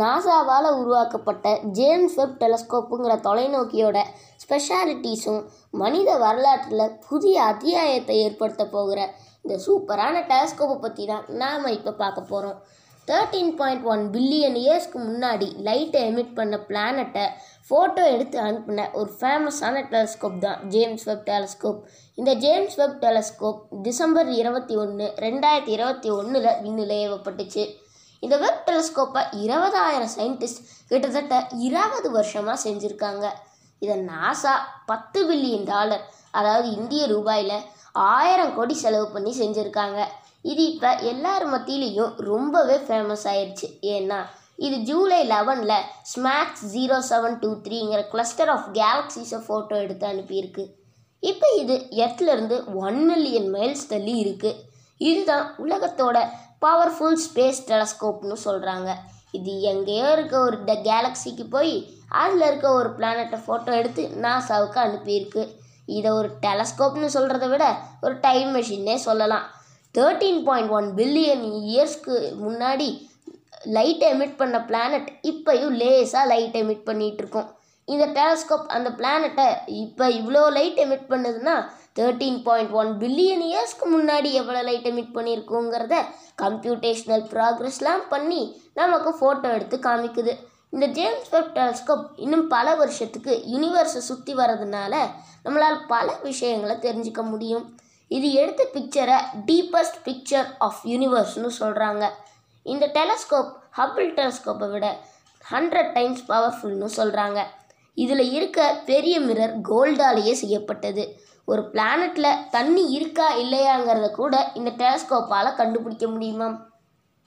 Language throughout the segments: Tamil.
நாசாவால் உருவாக்கப்பட்ட ஜேம்ஸ் வெப் டெலஸ்கோப்புங்கிற தொலைநோக்கியோட ஸ்பெஷாலிட்டிஸும் மனித வரலாற்றில் புதிய அத்தியாயத்தை ஏற்படுத்த போகிற இந்த சூப்பரான டெலஸ்கோப்பை பற்றி தான் நாம் இப்போ பார்க்க போகிறோம். தேர்ட்டீன் பாயிண்ட் ஒன் பில்லியன் இயர்ஸ்க்கு முன்னாடி லைட்டை எமிட் பண்ண பிளானட்டை ஃபோட்டோ எடுத்து அனுப்பின ஒரு ஃபேமஸான டெலஸ்கோப் தான் ஜேம்ஸ் வெப் டெலஸ்கோப். இந்த ஜேம்ஸ் வெப் டெலஸ்கோப் டிசம்பர் இருபத்தி ஒன்று ரெண்டாயிரத்தி இருபத்தி ஒன்றில் விண்ணில் ஏவப்பட்டுச்சு. இந்த வெப் டெலஸ்கோப்பை இருபதாயிரம் சயின்டிஸ்ட் கிட்டத்தட்ட இருபது வருஷமாக செஞ்சுருக்காங்க. இதை நாசா பத்து பில்லியன் டாலர் அதாவது இந்திய ரூபாயில் ஆயிரம் கோடி செலவு பண்ணி செஞ்சுருக்காங்க. இது இப்போ எல்லார் மத்தியிலையும் ரொம்பவே ஃபேமஸ் ஆயிடுச்சு ஏன்னா இது ஜூலை லெவனில் ஸ்மாக்ஸ் ஜீரோ செவன் டூ த்ரீங்கிற கிளஸ்டர் ஆஃப் கேலக்ஸிஸை ஃபோட்டோ எடுத்து அனுப்பியிருக்கு. இப்போ இது எர்த்லேருந்து ஒன் மில்லியன் மைல்ஸ் தள்ளி இருக்குது இதுதான் உலகத்தோட பவர்ஃபுல் ஸ்பேஸ் டெலஸ்கோப்னு சொல்கிறாங்க இது எங்கேயோ இருக்க ஒரு ட கேலக்ஸிக்கு போய் அதில் இருக்க ஒரு பிளானட்டை ஃபோட்டோ எடுத்து நாசாவுக்கு அனுப்பியிருக்கு. இதை ஒரு டெலஸ்கோப்னு சொல்கிறத விட ஒரு டைம் மெஷின்னே சொல்லலாம். தேர்ட்டீன் பாயிண்ட் ஒன் பில்லியன் இயர்ஸ்க்கு முன்னாடி லைட் எமிட் பண்ண பிளானட் இப்போயும் லேசாக லைட் எமிட் பண்ணிகிட்ருக்கோம் இந்த டெலஸ்கோப் அந்த பிளானட்டை இப்போ இவ்வளோ லைட் எமிட் பண்ணுதுன்னா தேர்ட்டீன் பாயிண்ட் ஒன் பில்லியன் இயர்ஸ்க்கு முன்னாடி எவ்வளோ லைட் எமிட் பண்ணியிருக்கோங்கிறத கம்ப்யூட்டேஷ்னல் ப்ராக்ரெஸ்லாம் பண்ணி நமக்கு ஃபோட்டோ எடுத்து காமிக்குது. இந்த ஜேம்ஸ் வெப் டெலஸ்கோப் இன்னும் பல வருஷத்துக்கு யூனிவர்ஸை சுற்றி வர்றதுனால நம்மளால் பல விஷயங்களை தெரிஞ்சுக்க முடியும். இது எடுத்த பிக்சரை டீப்பஸ்ட் பிக்சர் ஆஃப் யூனிவர்ஸ்னு சொல்கிறாங்க இந்த டெலஸ்கோப் ஹப்பிள் டெலஸ்கோப்பை விட ஹண்ட்ரட் டைம்ஸ் பவர்ஃபுல்னு சொல்கிறாங்க இதில் இருக்க பெரிய மிரர் கோல்டாலேயே செய்யப்பட்டது. ஒரு பிளானட்டில் தண்ணி இருக்கா இல்லையாங்கிறத கூட இந்த டெலஸ்கோப்பால் கண்டுபிடிக்க முடியுமாம்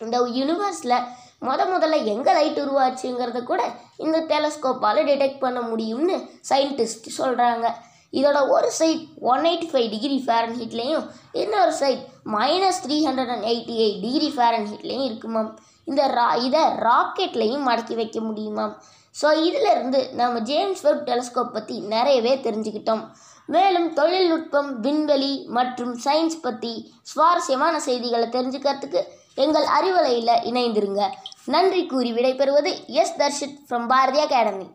இந்த யூனிவர்ஸில் முத முதல்ல எங்கே லைட் உருவாச்சுங்கிறத கூட இந்த டெலஸ்கோப்பால் டிடெக்ட் பண்ண முடியும்னு சயின்டிஸ்ட் சொல்கிறாங்க இதோட ஒரு side one eighty five degree ஃபேரன் ஹீட்லேயும் இன்னொரு side minus three hundred and eighty eight degree ஃபேரன் ஹீட்லேயும் இருக்குமாம். இந்த ரா இதை ராக்கெட்லேயும் மடக்கி வைக்க முடியுமாம் ஸோ இதிலிருந்து நம்ம ஜேம்ஸ் வெப் டெலஸ்கோப் பற்றி நிறையவே தெரிஞ்சுக்கிட்டோம். மேலும் தொழில்நுட்பம் விண்வெளி மற்றும் சயின்ஸ் பற்றி சுவாரஸ்யமான செய்திகளை தெரிஞ்சுக்கிறதுக்கு எங்கள் அறிவலையில் இணைந்திருங்க. நன்றி கூறி விடைபெறுவது S Darshith from Bharathi academy